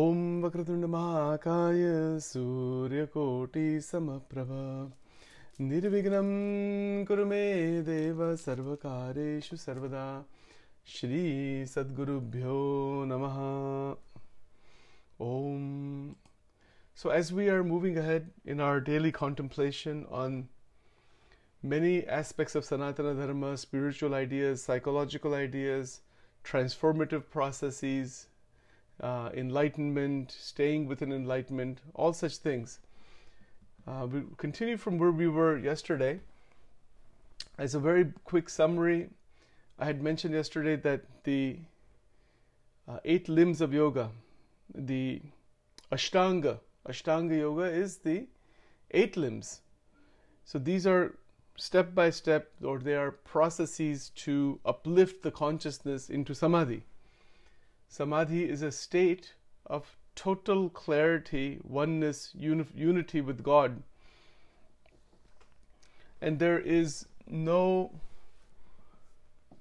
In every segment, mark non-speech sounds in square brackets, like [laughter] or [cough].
ॐ वक्रतुण्डमहाकाय सूर्यकोटिसमप्रभा निर्विघ्नं कुरु मे देव सर्वकारेषु सर्वदा श्रीसद्गुरुभ्यो नमः Om. So, as we are moving ahead in our daily contemplation on many aspects of Sanatana Dharma, spiritual ideas, psychological ideas, transformative processes, uh, enlightenment, staying within enlightenment, all such things. Uh, we continue from where we were yesterday. As a very quick summary, I had mentioned yesterday that the uh, eight limbs of yoga, the Ashtanga, Ashtanga yoga is the eight limbs. So these are step by step, or they are processes to uplift the consciousness into samadhi. Samadhi is a state of total clarity, oneness, uni- unity with God. And there is no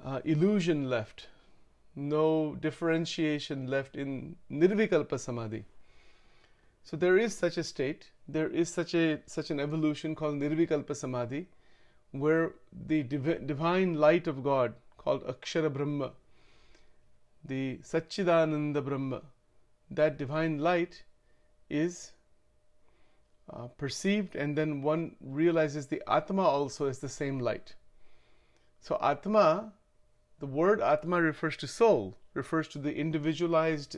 uh, illusion left, no differentiation left in nirvikalpa samadhi. So there is such a state, there is such a such an evolution called nirvikalpa samadhi, where the divi- divine light of God, called Akshara Brahma, the Satchidananda Brahma, that divine light is uh, perceived, and then one realizes the Atma also is the same light. So Atma, the word Atma refers to soul, refers to the individualized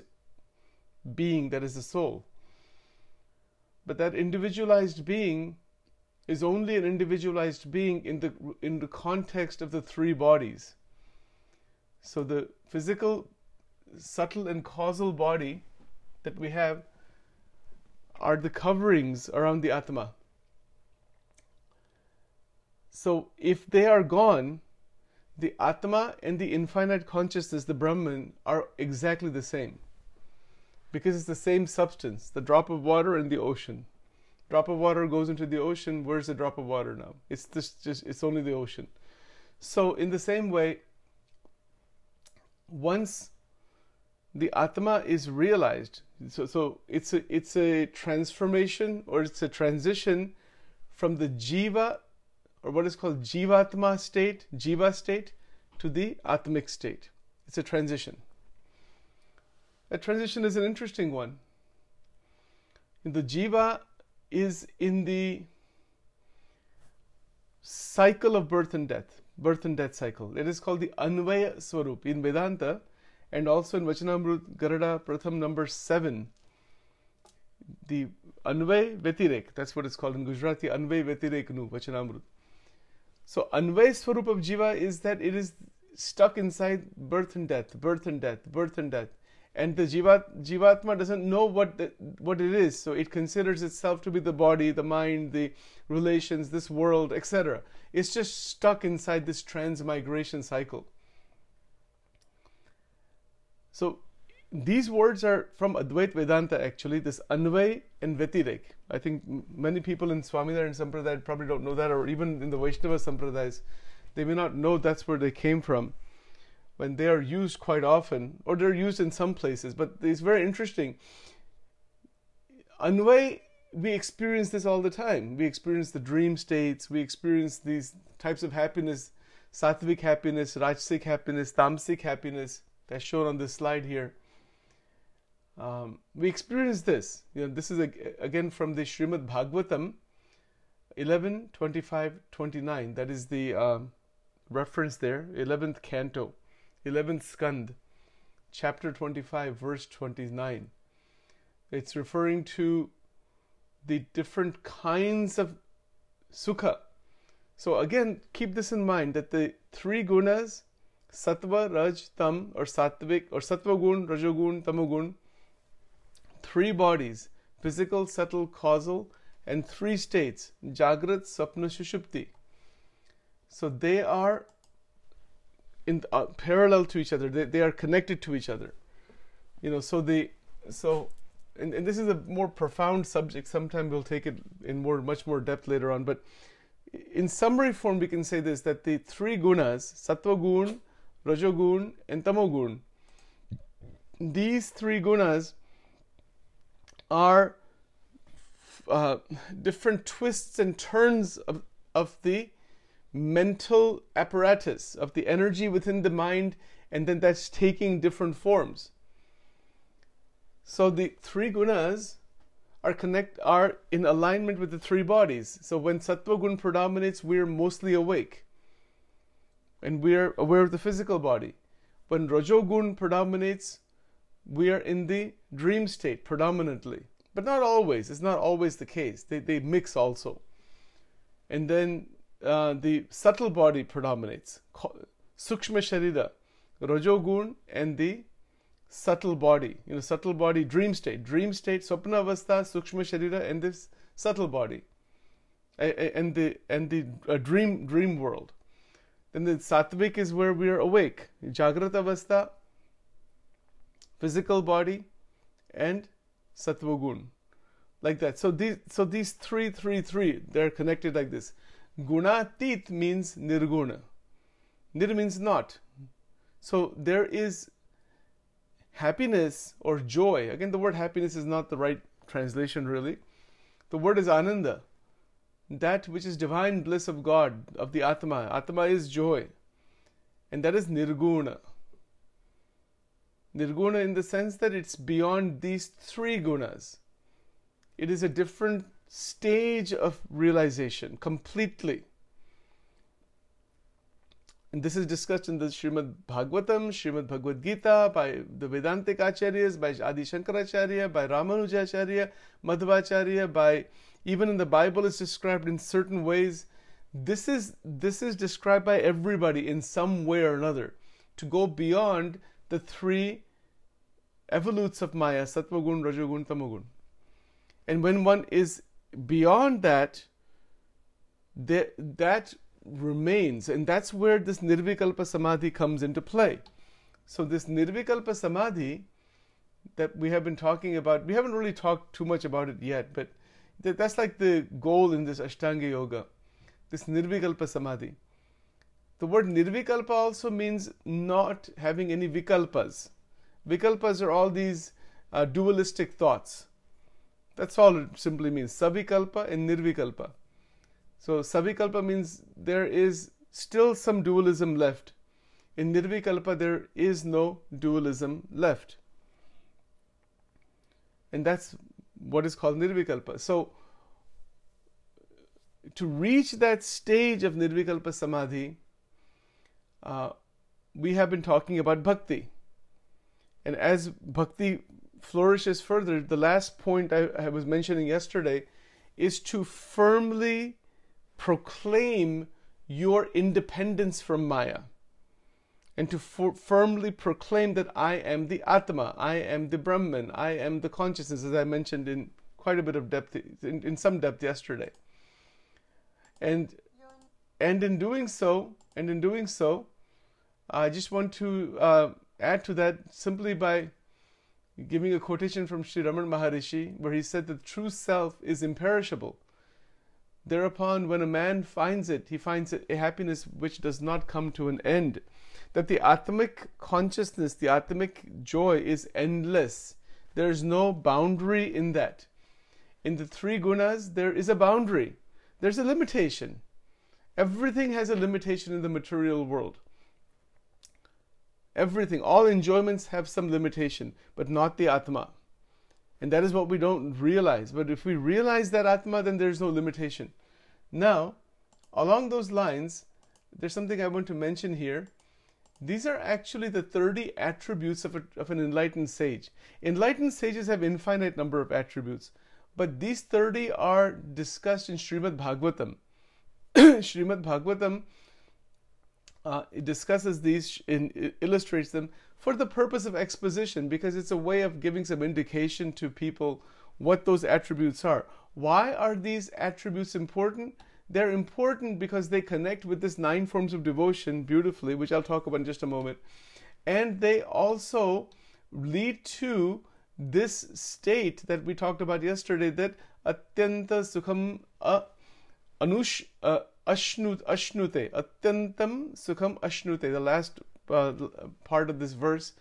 being that is the soul. But that individualized being is only an individualized being in the in the context of the three bodies. So the physical, subtle and causal body that we have are the coverings around the Atma. So if they are gone, the Atma and the infinite consciousness, the Brahman, are exactly the same. Because it's the same substance, the drop of water in the ocean. Drop of water goes into the ocean, where's the drop of water now? It's just, just it's only the ocean. So in the same way, once the Atma is realized, so, so it's a it's a transformation or it's a transition from the Jiva or what is called Jivatma state, Jiva state, to the Atmic state. It's a transition. That transition is an interesting one. The Jiva is in the cycle of birth and death, birth and death cycle. It is called the Anvaya Swarup in Vedanta and also in Vachanamrut Gadhada Pratham number 7. The Anvay Vyatirek, that's what it's called in Gujarati, Anvay Vyatirek Nu, Vachanamrut. So Anvay Swarup of Jiva is that it is stuck inside birth and death, birth and death, birth and death. And the Jivat, Jivatma doesn't know what the, what it is, so it considers itself to be the body, the mind, the relations, this world, etc. It's just stuck inside this transmigration cycle. So these words are from Advait Vedanta actually, this Anvay and Vyatirek. I think many people in Swaminarayan Sampradaya probably don't know that, or even in the Vaishnava Sampradayas, they may not know that's where they came from when they are used quite often, or they're used in some places, but it's very interesting. Anvay, we experience this all the time. We experience the dream states, we experience these types of happiness, sattvic happiness, rajasic happiness, tamasic happiness, that's shown on this slide here. Um, we experience this. You know, this is a, again from the Srimad Bhagavatam 11, 25, 29. That is the uh, reference there, 11th canto, 11th skand, chapter 25, verse 29. It's referring to the different kinds of sukha. So again, keep this in mind that the three gunas, sattva, raj, tam, or sattvic, or sattva gun, rajogun, tamogun, three bodies physical, subtle, causal, and three states Jagrat, Sapna, Shushupti. So they are in uh, parallel to each other, they, they are connected to each other. You know, so the so and, and this is a more profound subject. Sometime we'll take it in more much more depth later on. But in summary form, we can say this that the three gunas, sattva gun, rajogun, and tamogun, these three gunas are uh, different twists and turns of, of the mental apparatus, of the energy within the mind, and then that's taking different forms. So the three gunas are connect are in alignment with the three bodies. So when sattva gun predominates, we're mostly awake. And we're aware of the physical body. When rajogun predominates, we are in the dream state predominantly. But not always. It's not always the case. They, they mix also. And then uh, the subtle body predominates. Sukshma Sharira, Rajogun, and the subtle body. You know, subtle body, dream state. Dream state, Swapna Sukshma Sharira, and this subtle body. And the and the uh, dream dream world. Then the Satvik is where we are awake. Jagrat Avastha, physical body, and Sattvagun. Like that. So these so these three, three, three, they're connected like this. Gunatit means nirguna. Nir means not. So there is happiness or joy. Again, the word happiness is not the right translation really. The word is ananda. That which is divine bliss of God, of the Atma. Atma is joy. And that is nirguna. Nirguna in the sense that it's beyond these three gunas. It is a different stage of realization completely. And this is discussed in the Srimad Bhagavatam, Srimad Bhagavad Gita by the Vedantic Acharyas, by Adi Shankaracharya, by Ramanujacharya, Madhvacharya, by even in the Bible is described in certain ways. This is this is described by everybody in some way or another. To go beyond the three evolutes of Maya, Sattvagun, Rajogun, Tamogun. And when one is beyond that, that, remains, and that's where this Nirvikalpa Samadhi comes into play. So, this Nirvikalpa Samadhi that we have been talking about, we haven't really talked too much about it yet, but that's like the goal in this Ashtanga Yoga, this Nirvikalpa Samadhi. The word Nirvikalpa also means not having any vikalpas. Vikalpas are all these uh, dualistic thoughts. That's all it simply means. Savikalpa and Nirvikalpa. So Savikalpa means there is still some dualism left. In Nirvikalpa, there is no dualism left. And that's what is called Nirvikalpa. So to reach that stage of Nirvikalpa Samadhi, uh, we have been talking about bhakti. And as bhakti flourishes further, the last point I, I was mentioning yesterday is to firmly proclaim your independence from Maya and to firmly proclaim that I am the Atma, I am the Brahman, I am the consciousness, as I mentioned in quite a bit of depth, in, in some depth yesterday. And and in doing so, and in doing so, I just want to uh, add to that simply by giving a quotation from Sri Raman Maharishi, where he said that true self is imperishable. Thereupon, when a man finds it, he finds it a happiness which does not come to an end. That the Atmic consciousness, the Atmic joy is endless. There is no boundary in that. In the three gunas, there is a boundary, there's a limitation. Everything has a limitation in the material world. Everything, all enjoyments have some limitation, but not the Atma. And that is what we don't realize. But if we realize that Atma, then there's no limitation. Now, along those lines, there's something I want to mention here. These are actually the 30 attributes of, a, of an enlightened sage. Enlightened sages have infinite number of attributes, but these 30 are discussed in Srimad Bhagavatam. [clears throat] Srimad Bhagavatam uh, it discusses these and illustrates them for the purpose of exposition because it's a way of giving some indication to people what those attributes are. Why are these attributes important? They're important because they connect with this nine forms of devotion beautifully, which I'll talk about in just a moment. And they also lead to this state that we talked about yesterday that atyanta sukham uh, anush uh, ashnut ashnute atyantam sukham ashnute the last uh, part of this verse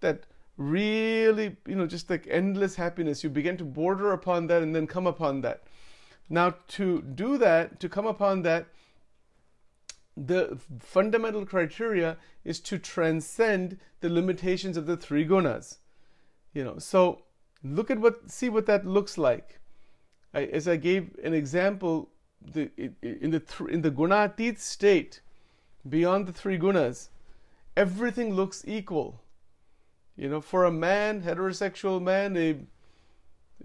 that really, you know, just like endless happiness. You begin to border upon that and then come upon that. Now, to do that, to come upon that, the fundamental criteria is to transcend the limitations of the three gunas. You know, so look at what, see what that looks like. I, as I gave an example, in the in the gunatit state, beyond the three gunas, everything looks equal. You know, for a man, heterosexual man, a,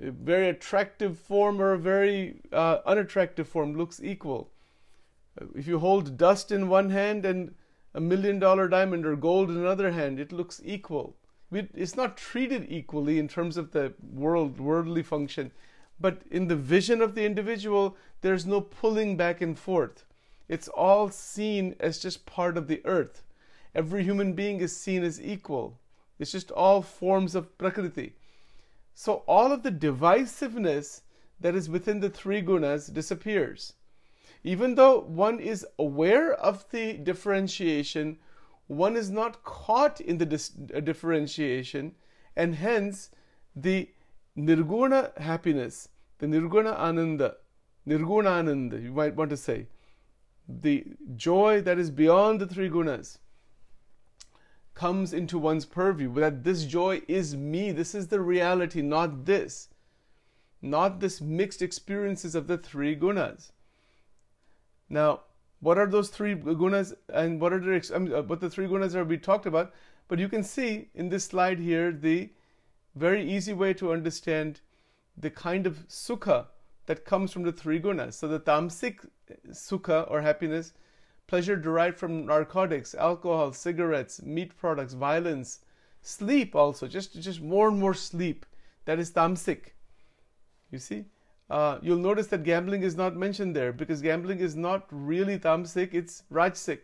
a very attractive form or a very uh, unattractive form looks equal. If you hold dust in one hand and a million dollar diamond or gold in another hand, it looks equal. It's not treated equally in terms of the world worldly function, but in the vision of the individual, there's no pulling back and forth. It's all seen as just part of the earth. Every human being is seen as equal. It's just all forms of Prakriti. So all of the divisiveness that is within the three gunas disappears. Even though one is aware of the differentiation, one is not caught in the dis- uh, differentiation, and hence the nirguna happiness, the nirguna ananda, nirguna ananda, you might want to say, the joy that is beyond the three gunas comes into one's purview that this joy is me this is the reality not this not this mixed experiences of the three gunas. Now what are those three gunas and what are the I mean, uh, what the three gunas are we talked about? But you can see in this slide here the very easy way to understand the kind of sukha that comes from the three gunas so the tamsic sukha or happiness pleasure derived from narcotics, alcohol, cigarettes, meat products, violence, sleep also, just, just more and more sleep. That is tamsic. You see? Uh, you'll notice that gambling is not mentioned there because gambling is not really tamsic, it's rajsic.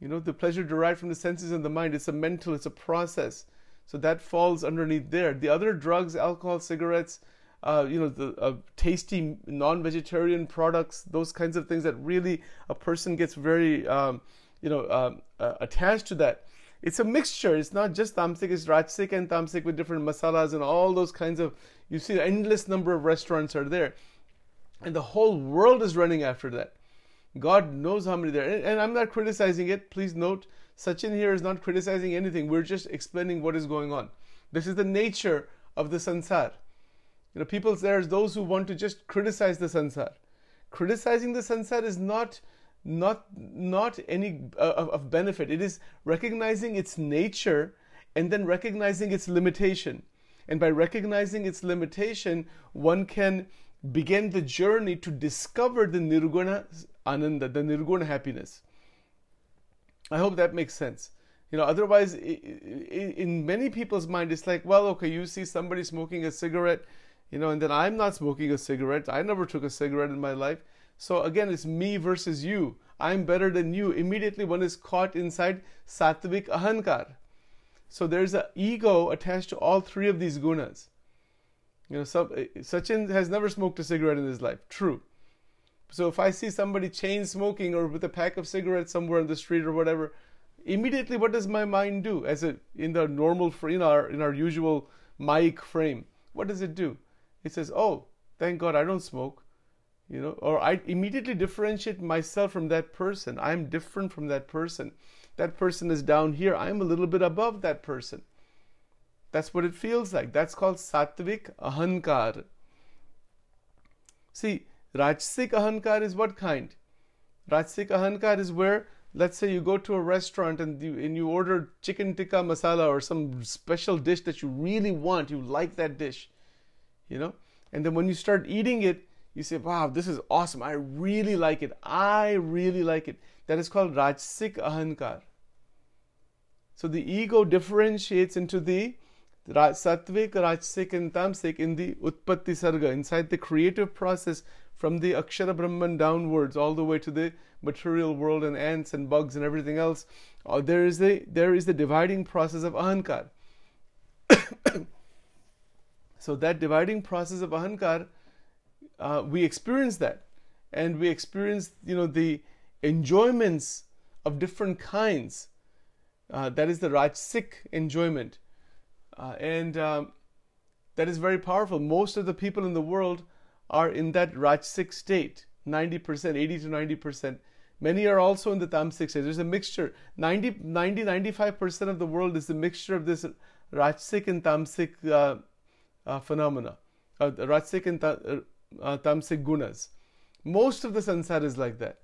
You know, the pleasure derived from the senses and the mind, it's a mental, it's a process. So that falls underneath there. The other drugs, alcohol, cigarettes, uh, you know, the uh, tasty non-vegetarian products, those kinds of things that really a person gets very, um, you know, um, uh, attached to that. It's a mixture. It's not just tamsic. It's rajsic and tamsic with different masalas and all those kinds of. You see, endless number of restaurants are there, and the whole world is running after that. God knows how many there. And, and I'm not criticizing it. Please note, Sachin here is not criticizing anything. We're just explaining what is going on. This is the nature of the sansar. You know, people there's those who want to just criticize the sansar. Criticizing the sansar is not not not any uh, of benefit. It is recognizing its nature and then recognizing its limitation. And by recognizing its limitation, one can begin the journey to discover the nirguna ananda, the nirguna happiness. I hope that makes sense. You know, otherwise, in many people's mind, it's like, well, okay, you see somebody smoking a cigarette, you know, and then I'm not smoking a cigarette. I never took a cigarette in my life. So again, it's me versus you. I'm better than you. Immediately one is caught inside sattvic ahankar. So there's an ego attached to all three of these gunas. You know, eh, Sachin has never smoked a cigarette in his life. True. So if I see somebody chain smoking or with a pack of cigarettes somewhere on the street or whatever, immediately what does my mind do? As a in the normal in our in our usual mic frame, what does it do? It says, "Oh, thank God I don't smoke." You know, or I immediately differentiate myself from that person. I'm different from that person. That person is down here. I'm a little bit above that person. That's what it feels like. That's called sattvic ahankar. See, Rajsik ahankar is what kind? Rajsik ahankar is where, let's say you go to a restaurant and you, and you order chicken tikka masala or some special dish that you really want, you like that dish you know? And then when you start eating it you say wow this is awesome. I really like it. I really like it. That is called rajsik ahankar. So the ego differentiates into the sattvic rajsik and tamsik in the utpatti sarga inside the creative process from the akshara brahman downwards all the way to the material world and ants and bugs and everything else uh, there is the there is the dividing process of ahankar [coughs] so that dividing process of ahankar, uh, we experience that, and we experience you know the enjoyments of different kinds. Uh, that is the rajsik enjoyment. Uh, and um, that is very powerful. Most of the people in the world are in that Rajasic state 90%, 80 to 90%. Many are also in the Tamasic state. There's a mixture. 90, 90 95% of the world is a mixture of this Rajasic and Tamasic uh, uh, phenomena, uh, Rajasic and ta- uh, uh, Tamasic gunas. Most of the sansar is like that.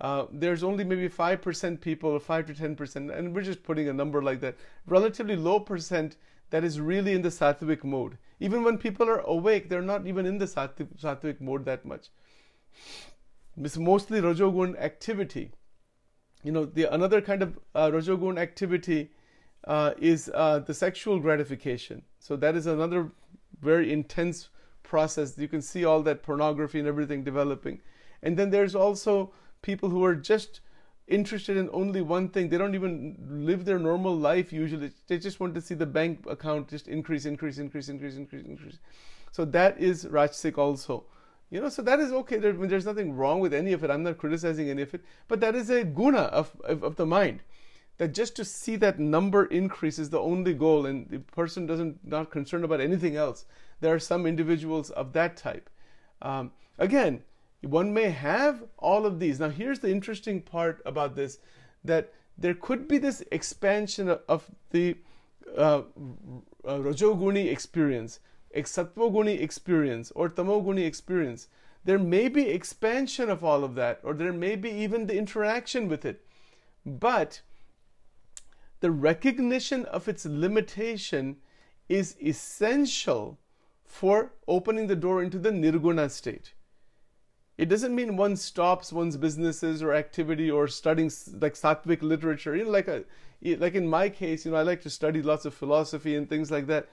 Uh, there's only maybe 5% people, 5 to 10%, and we're just putting a number like that. Relatively low percent that is really in the sattvic mode. Even when people are awake, they're not even in the sattvic, mode that much. It's mostly rajogun activity. You know, the another kind of uh, rajogun activity uh, is uh, the sexual gratification. So that is another very intense process. You can see all that pornography and everything developing. And then there's also people who are just interested in only one thing. They don't even live their normal life usually. They just want to see the bank account just increase, increase, increase, increase, increase, increase. So that is Rajasic also. You know, so that is okay. There, there's nothing wrong with any of it. I'm not criticizing any of it. But that is a guna of, of, of the mind. That just to see that number increase is the only goal, and the person doesn't not concerned about anything else. There are some individuals of that type. Um, again, one may have all of these. Now, here's the interesting part about this that there could be this expansion of the uh, Rajoguni experience, Sattvoguni experience, or Tamoguni experience. There may be expansion of all of that, or there may be even the interaction with it. But the recognition of its limitation is essential for opening the door into the nirguna state. It doesn't mean one stops one's businesses or activity or studying like sattvic literature. You know, like a, like in my case, you know, I like to study lots of philosophy and things like that.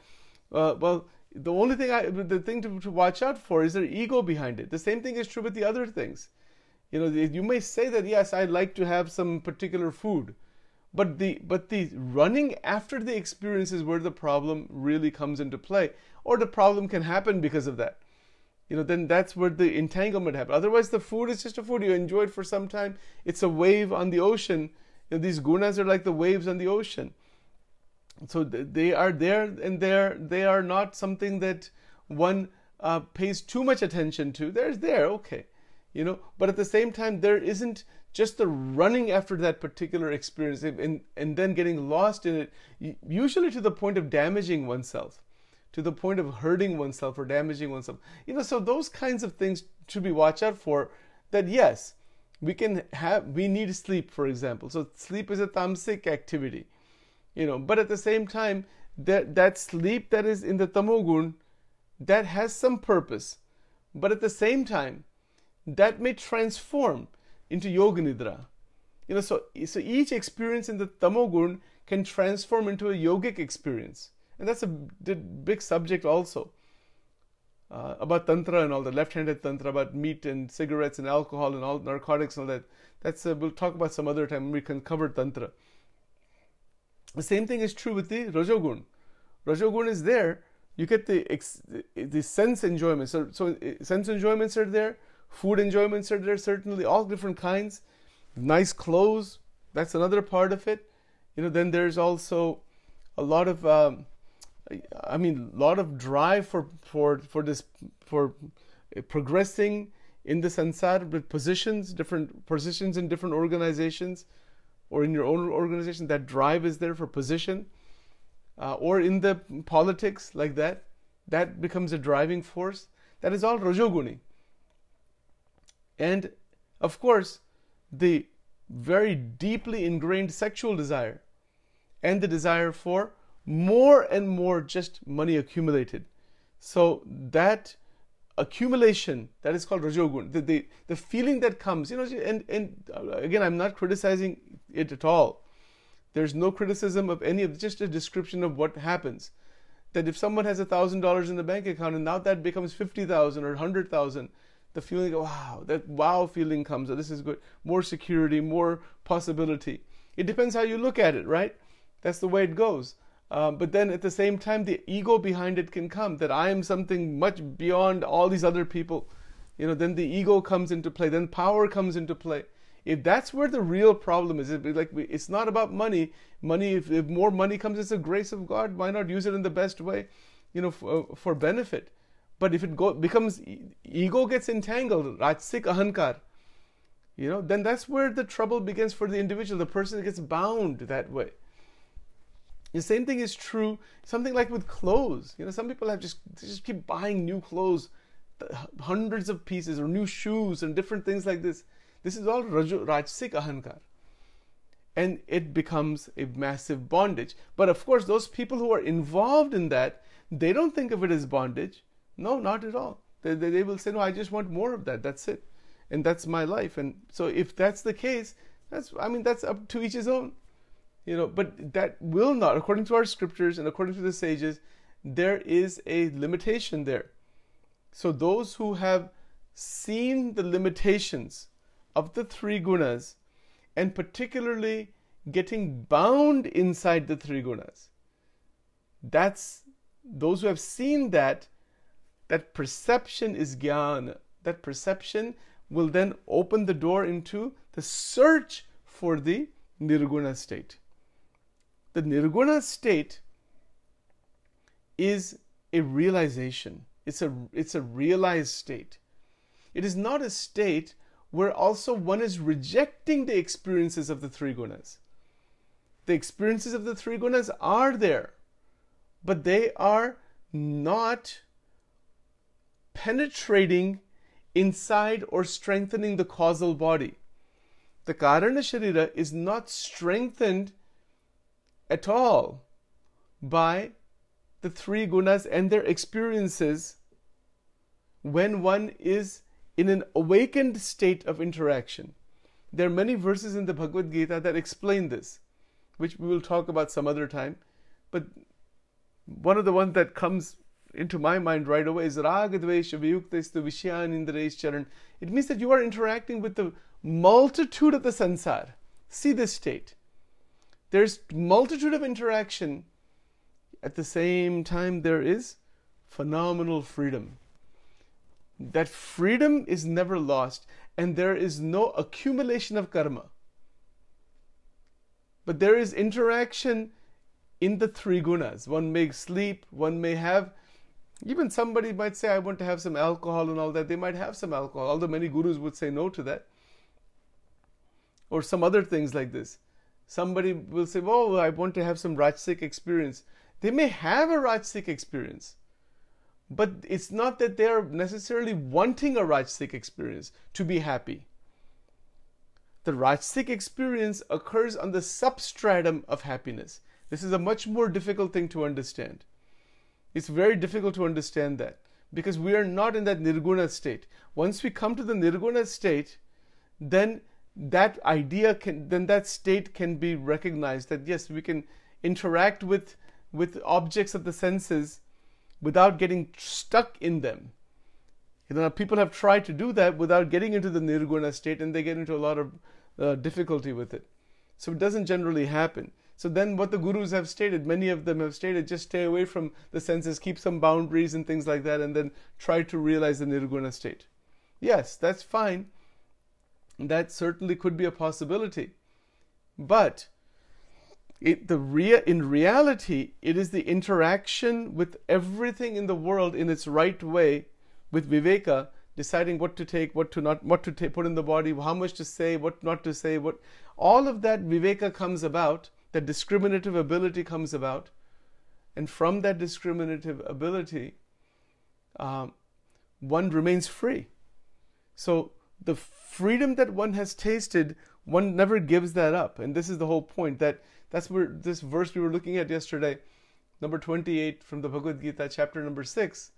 Uh, well, the only thing I, the thing to, to watch out for is their ego behind it. The same thing is true with the other things. You know, you may say that yes, I'd like to have some particular food, but the but the running after the experience is where the problem really comes into play, or the problem can happen because of that you know, then that's where the entanglement happens. Otherwise, the food is just a food. You enjoy it for some time. It's a wave on the ocean. You know, these gunas are like the waves on the ocean. So they are there and there. They are not something that one uh, pays too much attention to. There's there, okay, you know. But at the same time, there isn't just the running after that particular experience and, and then getting lost in it, usually to the point of damaging oneself to the point of hurting oneself or damaging oneself. You know, so those kinds of things should be watched out for. That yes, we can have we need sleep, for example. So sleep is a tamasic activity, you know. But at the same time, that that sleep that is in the tamogun, that has some purpose. But at the same time, that may transform into yoga nidra. You know, so so each experience in the tamogun can transform into a yogic experience. And that's a big subject also. Uh, about tantra and all the left-handed tantra, about meat and cigarettes and alcohol and all narcotics and all that. That's uh, we'll talk about some other time. We can cover tantra. The same thing is true with the rajogun. Rajogun is there. You get the the sense enjoyments. So, so uh, sense enjoyments are there. Food enjoyments are there. Certainly, all different kinds. Nice clothes. That's another part of it. You know. Then there's also a lot of um, I mean, a lot of drive for for for this for progressing in the sansar with positions, different positions in different organizations, or in your own organization. That drive is there for position, uh, or in the politics like that. That becomes a driving force. That is all rajoguni. And of course, the very deeply ingrained sexual desire and the desire for more and more just money accumulated. So that accumulation that is called rajogun the, the, the feeling that comes you know and and uh, again i'm not criticizing it at all. There's no criticism of any of just a description of what happens. That if someone has a thousand dollars in the bank account and now that becomes fifty thousand or hundred thousand the feeling of wow that wow feeling comes oh, this is good. More security more possibility. It depends how you look at it right? That's the way it goes um, but then at the same time, the ego behind it can come that I am something much beyond all these other people. You know, then the ego comes into play, then power comes into play. If that's where the real problem is, be like it's not about money. Money, if, if more money comes, it's a grace of God. Why not use it in the best way, you know, for, uh, for benefit? But if it go, becomes ego gets entangled, rajsik ahankar, you know, then that's where the trouble begins for the individual. The person gets bound that way. The same thing is true. Something like with clothes. You know, some people have just just keep buying new clothes, hundreds of pieces, or new shoes, and different things like this. This is all rajsik ahankar. And it becomes a massive bondage. But of course, those people who are involved in that, they don't think of it as bondage. No, not at all. They, they, they will say, no, I just want more of that. That's it. And that's my life. And so if that's the case, that's, I mean, that's up to each his own. You know, but that will not, according to our scriptures and according to the sages, there is a limitation there. So those who have seen the limitations of the three gunas and particularly getting bound inside the three gunas. That's those who have seen that, that perception is jnana. That perception will then open the door into the search for the nirguna state. The nirguna state is a realization. It's a it's a realized state. It is not a state where also one is rejecting the experiences of the three gunas. The experiences of the three gunas are there, but they are not penetrating inside or strengthening the causal body. The Karana Sharira is not strengthened at all by the three gunas and their experiences when one is in an awakened state of interaction. There are many verses in the Bhagavad Gita that explain this, which we will talk about some other time. But one of the ones that comes into my mind right away is Ragadvesha Vyuktestu Vishyan Indresh Charan. It means that you are interacting with the multitude of the sansar. See this state. There's multitude of interaction. At the same time, there is phenomenal freedom that freedom is never lost and there is no accumulation of karma. But there is interaction in the three gunas. One may sleep, one may have, even somebody might say, I want to have some alcohol and all that. They might have some alcohol, although many gurus would say no to that. Or some other things like this. Somebody will say, Oh, I want to have some Rajsik experience. They may have a Rajsik experience but it's not that they're necessarily wanting a Rajsik experience to be happy. The Rajsik experience occurs on the substratum of happiness. This is a much more difficult thing to understand. It's very difficult to understand that because we are not in that nirguna state. Once we come to the nirguna state, then that idea can then that state can be recognized that yes we can interact with with objects of the senses without getting stuck in them. You know, people have tried to do that without getting into the nirguna state, and they get into a lot of uh, difficulty with it. So it doesn't generally happen. So then, what the gurus have stated, many of them have stated, just stay away from the senses, keep some boundaries and things like that, and then try to realize the nirguna state. Yes, that's fine. That certainly could be a possibility. But it, the rea- in reality, it is the interaction with everything in the world in its right way with viveka, deciding what to take, what to not, what to put in the body, how much to say, what not to say, what all of that viveka comes about, that discriminative ability comes about, and from that discriminative ability, um, one remains free. So the freedom that one has tasted, one never gives that up, and this is the whole point that that's where this verse we were looking at yesterday, number 28 from the Bhagavad Gita, chapter number 6,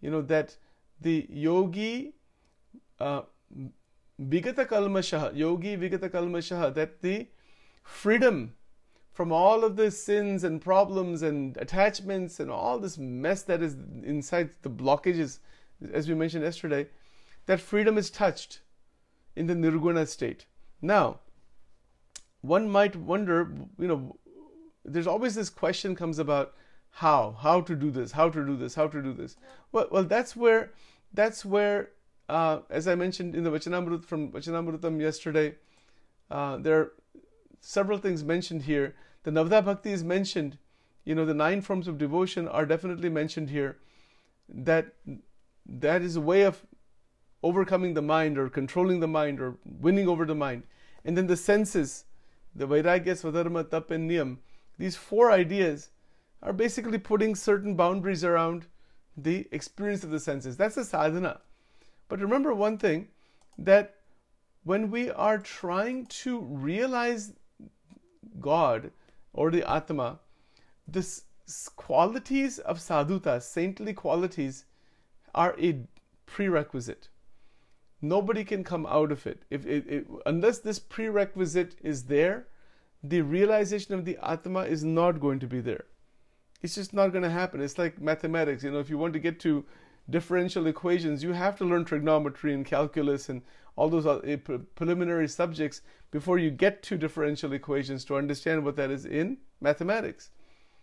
you know, that the yogi, uh, vigata kalmashaha, yogi vigata kalmashaha, that the freedom from all of the sins and problems and attachments and all this mess that is inside the blockages, as we mentioned yesterday, that freedom is touched in the nirguna state. Now, one might wonder, you know, there's always this question comes about how, how to do this, how to do this, how to do this. Well, well, that's where, that's where, uh, as I mentioned in the Vachanamrut from Vachanamrutam yesterday, uh, there are several things mentioned here. The Navadha Bhakti is mentioned. You know, the nine forms of devotion are definitely mentioned here. That that is a way of overcoming the mind or controlling the mind or winning over the mind. And then the senses, the Vairagya, Swadharma, Tap, and Niyam, these four ideas are basically putting certain boundaries around the experience of the senses. That's the sadhana. But remember one thing that when we are trying to realize God or the Atma, the qualities of sadhuta, saintly qualities, are a prerequisite. Nobody can come out of it. If it, it, unless this prerequisite is there, the realization of the Atma is not going to be there. It's just not going to happen. It's like mathematics. You know, if you want to get to differential equations, you have to learn trigonometry and calculus and all those uh, preliminary subjects before you get to differential equations to understand what that is in mathematics.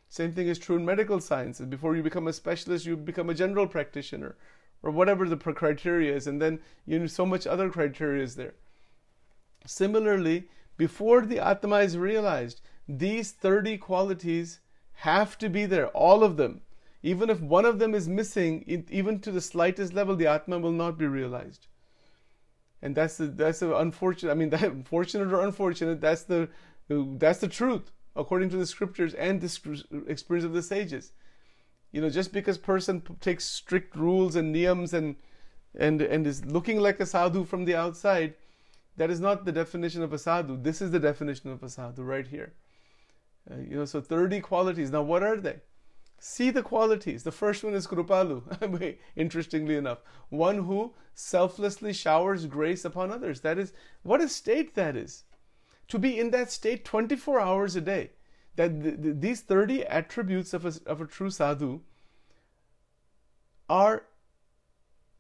Same thing is true in medical sciences. Before you become a specialist, you become a general practitioner or whatever the criteria is, and then you know so much other criteria is there. Similarly, before the Atma is realized, these 30 qualities have to be there, all of them. Even if one of them is missing, even to the slightest level, the Atma will not be realized. And that's the, that's the unfortunate. I mean, that [laughs] fortunate or unfortunate, that's the that's the truth according to the scriptures and the experience of the sages. You know, just because person takes strict rules and niyams and and and is looking like a sadhu from the outside, that is not the definition of a sadhu. This is the definition of a sadhu right here. Uh, you know, so 30 qualities. Now, what are they? See the qualities. The first one is Krupalu, [laughs] interestingly enough. One who selflessly showers grace upon others. That is, what a state that is. To be in that state 24 hours a day. That th- th- these 30 attributes of a, of a true sadhu are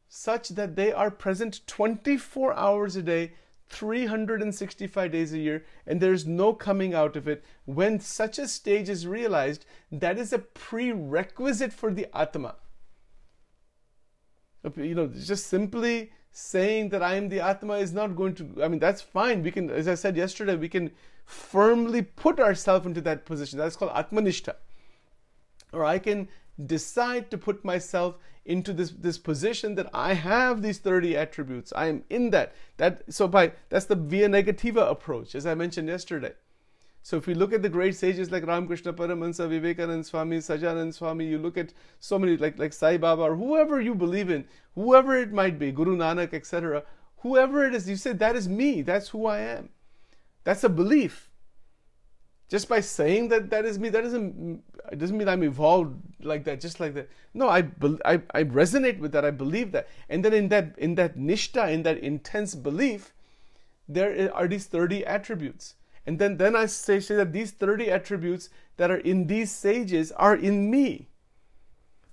such that they are present 24 hours a day 365 days a year, and there's no coming out of it. When such a stage is realized, that is a prerequisite for the Atma. You know, just simply saying that I am the Atma is not going to, I mean, that's fine. We can, as I said yesterday, we can firmly put ourselves into that position. That's called Atmanishta. Or I can decide to put myself into this this position that I have these 30 attributes. I am in that. That so by that's the via negativa approach, as I mentioned yesterday. So if we look at the great sages like Ramakrishna Paramahansa, Vivekananda Swami, Sahajananda Swami, you look at so many like like Sai Baba or whoever you believe in, whoever it might be, Guru Nanak, etc. Whoever it is, you say that is me. That's who I am. That's a belief. Just by saying that that is me, that doesn't it doesn't mean I'm evolved like that, just like that. No, I, I, I resonate with that. I believe that. And then in that in that nishta, in that intense belief, there are these 30 attributes. And then, then I say, say that these 30 attributes that are in these sages are in me.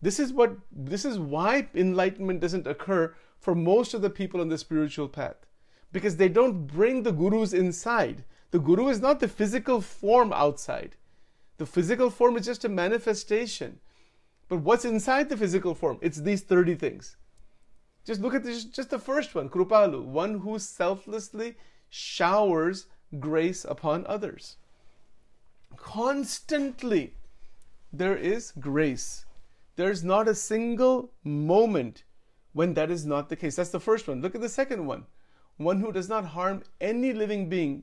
This is what this is why enlightenment doesn't occur for most of the people on the spiritual path. Because they don't bring the gurus inside. The guru is not the physical form outside. The physical form is just a manifestation. But what's inside the physical form? It's these 30 things. Just look at this, just the first one, Krupalu, one who selflessly showers grace upon others. Constantly, there is grace. There's not a single moment when that is not the case. That's the first one. Look at the second one. One who does not harm any living being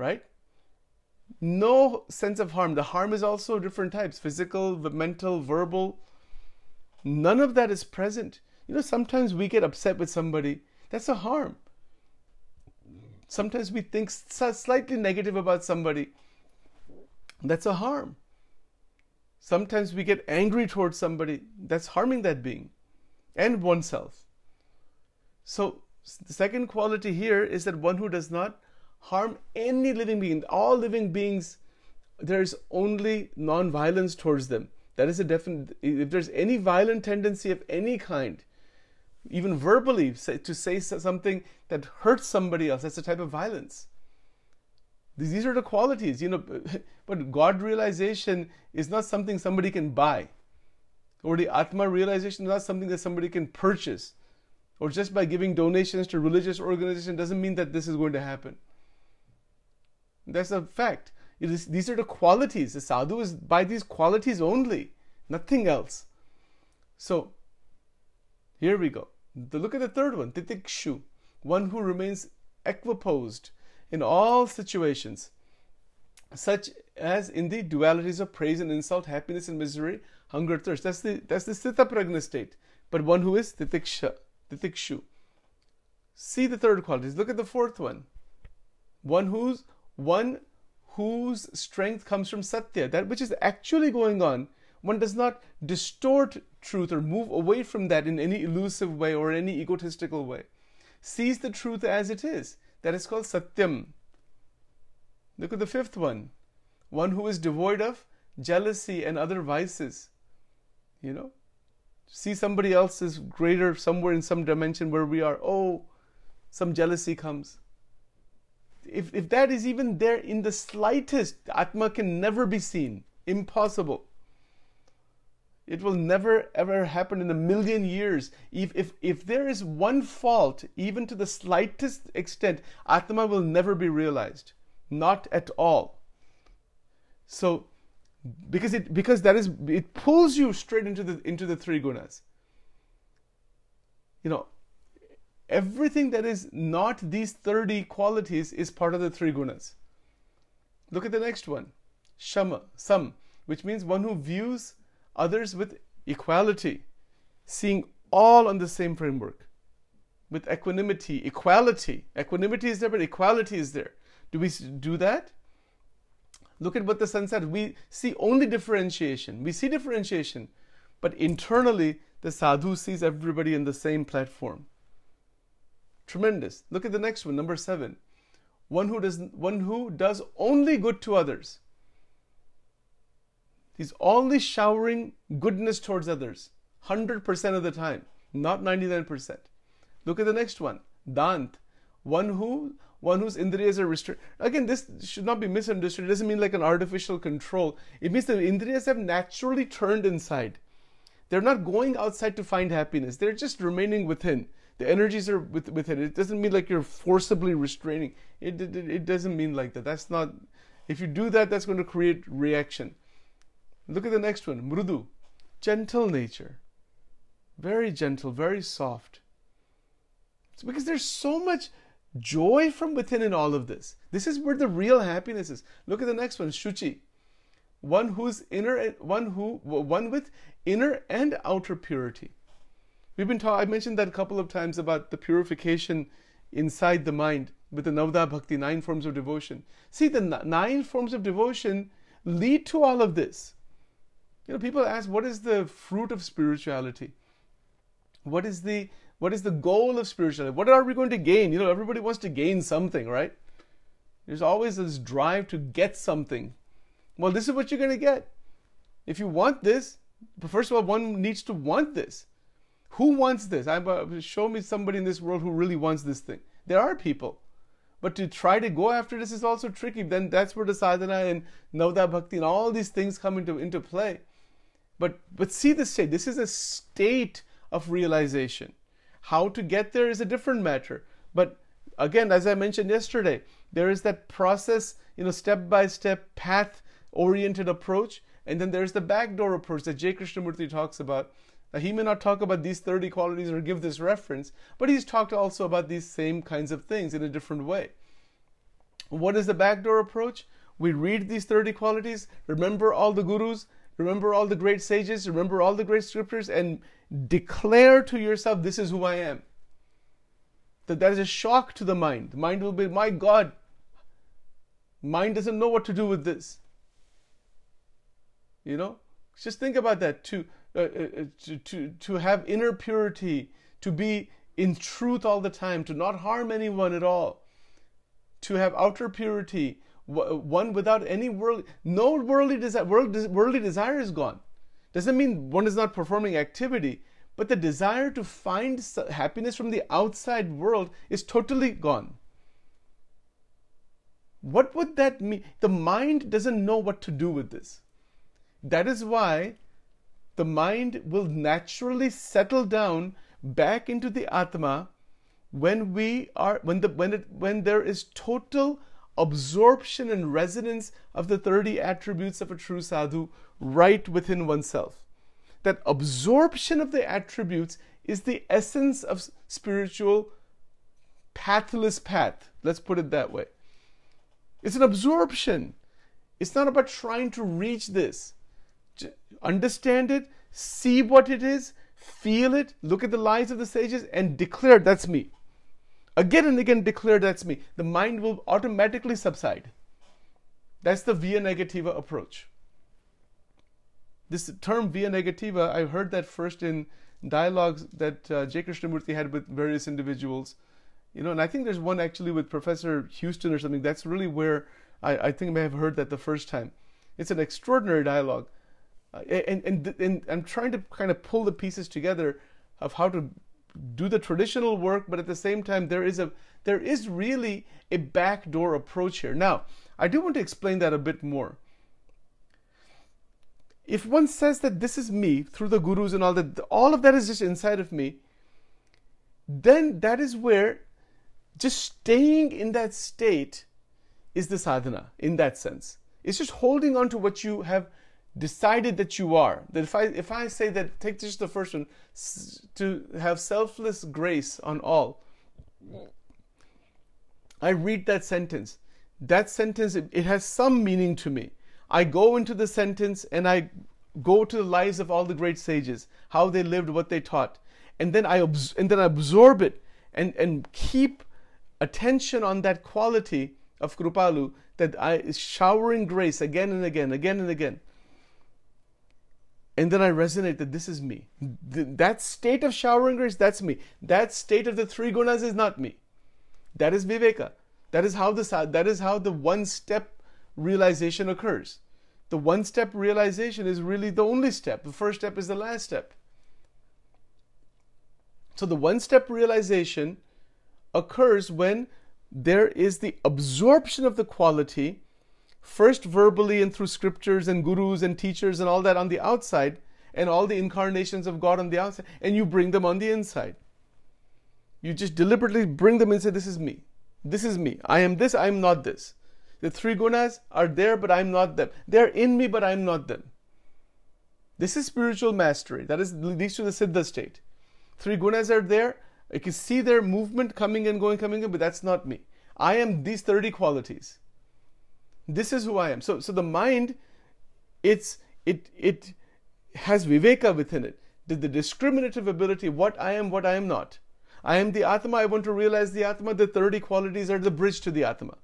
right? No sense of harm. The harm is also different types physical, mental, verbal. None of that is present. You know, sometimes we get upset with somebody. That's a harm. Sometimes we think slightly negative about somebody. That's a harm. Sometimes we get angry towards somebody. That's harming that being and oneself. So, the second quality here is that one who does not harm any living being. All living beings, there's only non-violence towards them. That is a definite. If there's any violent tendency of any kind, even verbally, say, to say something that hurts somebody else, that's a type of violence. These are the qualities, you know. [laughs] But God realization is not something somebody can buy, or the Atma realization is not something that somebody can purchase, or just by giving donations to religious organization doesn't mean that this is going to happen. That's a fact. These are the qualities. The sadhu is by these qualities only, nothing else. So, here we go. The, look at the third one, titikshu, one who remains equiposed in all situations, such as in the dualities of praise and insult, happiness and misery, hunger, thirst. That's the that's the sthita pragna state. But one who is titiksha, titikshu. See the third qualities. Look at the fourth one. One who's one whose strength comes from satya, that which is actually going on. One does not distort truth or move away from that in any elusive way or any egotistical way. Sees the truth as it is. That is called satyam. Look at the fifth one. One who is devoid of jealousy and other vices. You know, see somebody else is greater somewhere in some dimension where we are. Oh, some jealousy comes. If, if that is even there in the slightest, Atma can never be seen. Impossible. It will never ever happen in a million years. If, if, if there is one fault, even to the slightest extent, Atma will never be realized. Not at all. So, because it because that is it pulls you straight into the into the three gunas. You know, everything that is not these 30 qualities is part of the three gunas. Look at the next one. Shama, sam, which means one who views others with equality, seeing all on the same framework, with equanimity, equality. Equanimity is there, but equality is there. Do we do that? Look at what the sun said. We see only differentiation. We see differentiation, but internally, the sadhu sees everybody in the same platform. Tremendous. Look at the next one, number seven. One who does one who does only good to others. He's only showering goodness towards others, 100% of the time, not 99%. Look at the next one. Dant. One who one whose indriyas are restricted. Again, this should not be misunderstood. It doesn't mean like an artificial control. It means the indriyas have naturally turned inside. They're not going outside to find happiness. They're just remaining within the energies are with, within. It doesn't mean like you're forcibly restraining. It, it, it doesn't mean like that. That's not. If you do that, that's going to create reaction. Look at the next one, mrudu, gentle nature, very gentle, very soft. It's because there's so much joy from within in all of this. This is where the real happiness is. Look at the next one, shuchi, one who's inner, one who, one with inner and outer purity. We've been taught, I mentioned that a couple of times about the purification inside the mind with the Navadha Bhakti, nine forms of devotion. See, the nine forms of devotion lead to all of this. You know, people ask, what is the fruit of spirituality? What is the what is the goal of spirituality? What are we going to gain? You know, everybody wants to gain something, right? There's always this drive to get something. Well, this is what you're going to get. If you want this, first of all, one needs to want this. Who wants this? I, uh, show me somebody in this world who really wants this thing. There are people. But to try to go after this is also tricky. Then that's where the sadhana and Navadha Bhakti and all these things come into, into play. But but see the state. This is a state of realization. How to get there is a different matter. But again, as I mentioned yesterday, there is that process, you know, step by step, path oriented approach. And then there's the backdoor approach that J. Krishnamurti talks about, now, he may not talk about these 30 qualities or give this reference, but he's talked also about these same kinds of things in a different way. What is the backdoor approach? We read these 30 qualities, remember all the gurus, remember all the great sages, remember all the great scriptures, and declare to yourself, This is who I am. That that is a shock to the mind. The mind will be, My God, mind doesn't know what to do with this. You know? Just think about that. To uh, uh, uh, to, to, to have inner purity, to be in truth all the time, to not harm anyone at all, to have outer purity, one without any world, no worldly desire, world, worldly desire is gone. Doesn't mean one is not performing activity, but the desire to find happiness from the outside world is totally gone. What would that mean? The mind doesn't know what to do with this. That is why the mind will naturally settle down back into the Atma when we are when the when it when there is total absorption and resonance of the 30 attributes of a true sadhu right within oneself. That absorption of the attributes is the essence of spiritual pathless path. Let's put it that way. It's an absorption. It's not about trying to reach this. Understand it, see what it is, feel it, look at the lives of the sages, and declare that's me. Again and again, declare that's me. The mind will automatically subside. That's the via negativa approach. This term via negativa, I heard that first in dialogues that uh, J. Krishnamurti had with various individuals. You know, and I think there's one actually with Professor Huston or something. That's really where I, I think I may have heard that the first time. It's an extraordinary dialogue. Uh, and, and, and I'm trying to kind of pull the pieces together of how to do the traditional work, but at the same time, there is a there is really a backdoor approach here. Now, I do want to explain that a bit more. If one says that this is me through the gurus and all that, all of that is just inside of me, then that is where just staying in that state is the sadhana in that sense. It's just holding on to what you have decided that you are. That if I if I say that take just the first one to have selfless grace on all. I read that sentence. That sentence it, has some meaning to me. I go into the sentence and I go to the lives of all the great sages, how they lived, what they taught, and then I and then I absorb it and and keep attention on that quality of Kripalu that I is showering grace again and again, again and again. And then I resonate that this is me. that state of showering grace, that's me. That state of the three gunas is not me. That is viveka. That is how the that is how the one step realization occurs. The one step realization is really the only step. The first step is the last step. So the one step realization occurs when there is the absorption of the quality, first verbally and through scriptures and gurus and teachers and all that on the outside, and all the incarnations of God on the outside, and you bring them on the inside. You just deliberately bring them and say, This is me. This is me. I am this, I am not this. The three gunas are there, but I'm not them. They're in me, but I'm not them. This is spiritual mastery. That is leads to the Siddha state. Three gunas are there, I can see their movement coming and going, coming in, but that's not me. I am these 30 qualities. This is who I am. So, so the mind, it's it it has viveka within it. The, discriminative ability, what I am, what I am not. I am the Atma, I want to realize the Atma. The 30 qualities are the bridge to the Atma.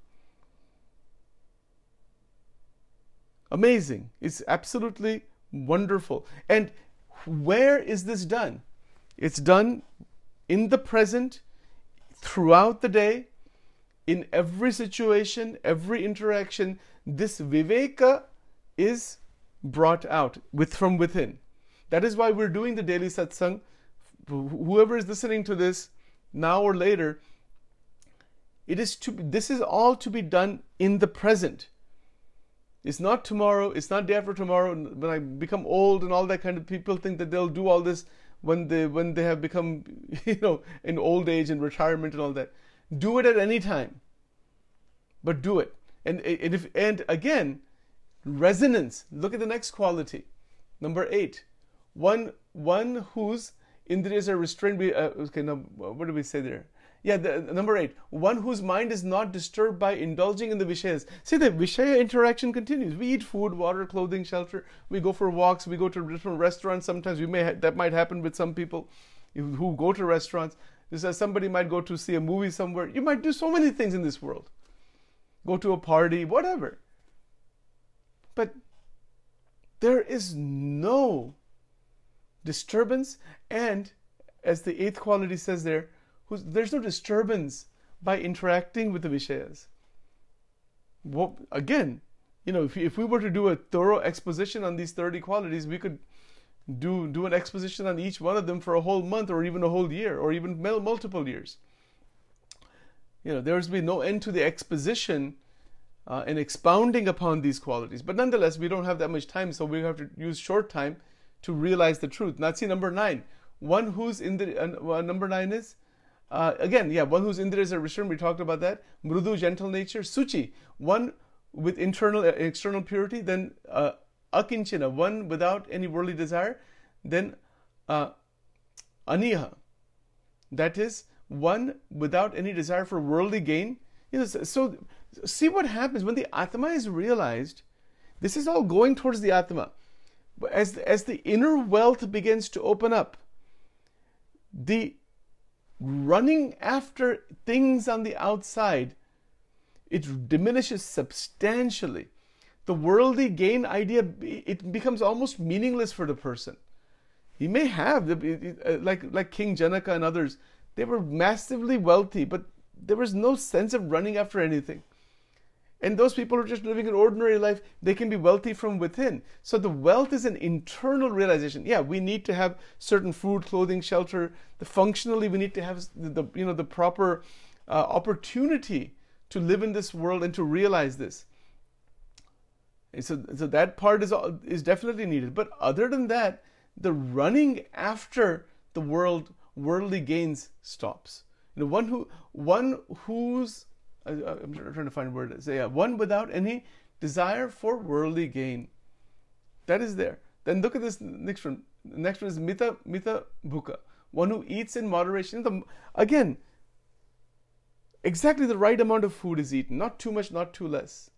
Amazing. It's absolutely wonderful. And where is this done? It's done in the present, throughout the day, in every situation, every interaction, this viveka is brought out with from within. That is why we're doing the daily satsang. Whoever is listening to this now or later, it is to this is all to be done in the present. It's not tomorrow, it's not day after tomorrow. When I become old and all that kind of people think that they'll do all this when they when they have become [laughs] you know in old age and retirement and all that do it at any time but do it and and if and again resonance look at the next quality number 8 one one whose indriyas are restrained uh, okay now what do we say there yeah, the, number eight, one whose mind is not disturbed by indulging in the vishayas. See, the vishaya interaction continues. We eat food, water, clothing, shelter. We go for walks. We go to different restaurants. Sometimes we may ha- that might happen with some people who go to restaurants. Just as somebody might go to see a movie somewhere. You might do so many things in this world. Go to a party, whatever. But there is no disturbance, and as the eighth quality says there, there's no disturbance by interacting with the Vishayas. Well, again, you know, if, if we were to do a thorough exposition on these 30 qualities, we could do, do an exposition on each one of them for a whole month or even a whole year or even multiple years. You know, there's been no end to the exposition uh, and expounding upon these qualities. But nonetheless, we don't have that much time, so we have to use short time to realize the truth. Now, see number nine. One who's in the uh, number nine is uh, again, yeah, one whose indriyas a restrained, we talked about that. Mrudu, gentle nature. Suchi, one with internal external purity. Then uh, akinchana, one without any worldly desire. Then uh, aniha, that is one without any desire for worldly gain. You know, so see what happens when the atma is realized. This is all going towards the atma. As as the inner wealth begins to open up, the running after things on the outside, it diminishes substantially. The worldly gain idea, it becomes almost meaningless for the person. He may have, uh, like, like King Janaka and others, they were massively wealthy, but there was no sense of running after anything. And those people are just living an ordinary life. They can be wealthy from within. So the wealth is an internal realization. Yeah, we need to have certain food, clothing, shelter. The functionally, we need to have the, the you know the proper uh, opportunity to live in this world and to realize this. So, so that part is is definitely needed. But other than that, the running after the world worldly gains stops. You know, one who one whose uh, uh, I, am trying to find a word. Say, yeah, one without any desire for worldly gain. That is there. Then look at this next one. The next one is mita mita bhuka, one who eats in moderation. The, again, exactly the right amount of food is eaten, not too much, not too less.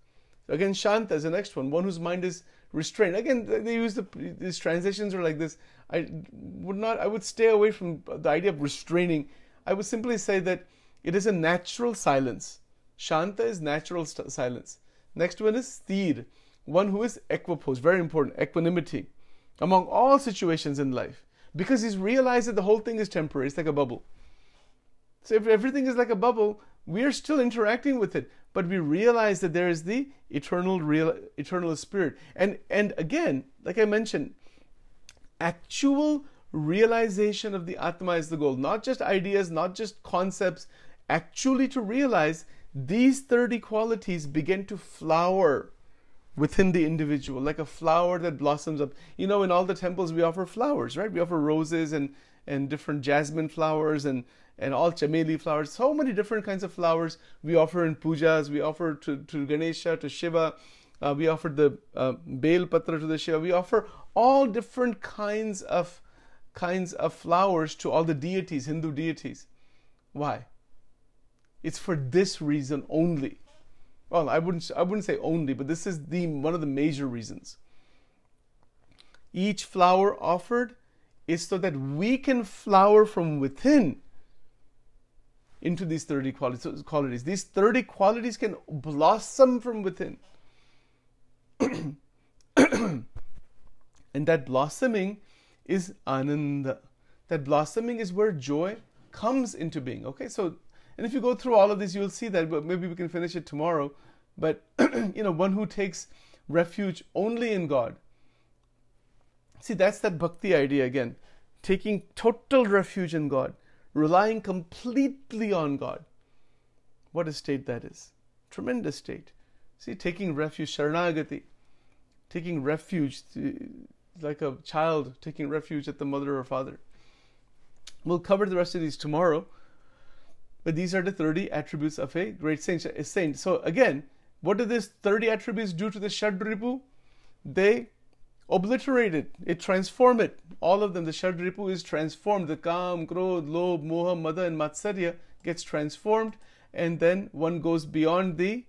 Again, shanta is the next one, one whose mind is restrained. Again, they use the these transitions are like this. I would not. I would stay away from the idea of restraining. I would simply say that it is a natural silence. Shanta is natural st- silence. Next one is sthir, one who is equipoised, very important, equanimity among all situations in life. Because he's realized that the whole thing is temporary, it's like a bubble. So if everything is like a bubble, we are still interacting with it, but we realize that there is the eternal real eternal spirit. And and again, like I mentioned, actual realization of the Atma is the goal. Not just ideas, not just concepts, actually to realize these 30 qualities begin to flower within the individual, like a flower that blossoms up. You know, in all the temples we offer flowers, right? We offer roses and, and different jasmine flowers and, and all chameli flowers, so many different kinds of flowers we offer in pujas, we offer to, to Ganesha, to Shiva, uh, we offer the uh, Bel Patra to the Shiva, we offer all different kinds of kinds of flowers to all the deities, Hindu deities. Why? It's for this reason only. Well, I wouldn't I wouldn't say only, but this is the one of the major reasons. Each flower offered is so that we can flower from within into these 30 qualities. These 30 qualities can blossom from within. [clears throat] and that blossoming is ananda. That blossoming is where joy comes into being. Okay, so and if you go through all of this, you'll see that. But maybe we can finish it tomorrow. But [clears throat] you know, one who takes refuge only in God. See, that's that bhakti idea again. Taking total refuge in God, relying completely on God. What a state that is. Tremendous state. See, taking refuge, sharanagati, taking refuge eh, like a child taking refuge at the mother or father. We'll cover the rest of these tomorrow. But these are the 30 attributes of a great saint. So again, what do these 30 attributes do to the Shadripu? They obliterate it. It transform it. All of them, the Shadripu is transformed. The Kam, Krodh, Lobh, Moha, Mada and Matsarya gets transformed and then one goes beyond the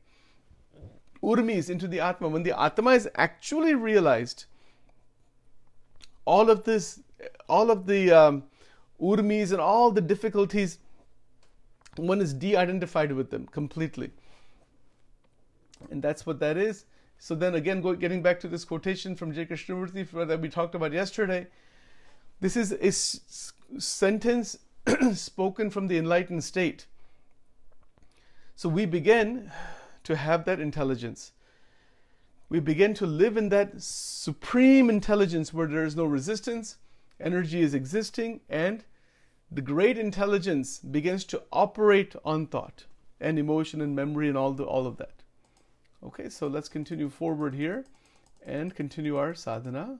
Urmis into the Atma. When the Atma is actually realized, all of this, all of the um, Urmis and all the difficulties one is de-identified with them completely and that's what that is so then again go, getting back to this quotation from J. Krishnamurti that we talked about yesterday this is a s- sentence [clears throat] spoken from the enlightened state so we begin to have that intelligence we begin to live in that supreme intelligence where there is no resistance energy is existing and the great intelligence begins to operate on thought and emotion and memory and all the all of that. Okay, so let's continue forward here and continue our sadhana.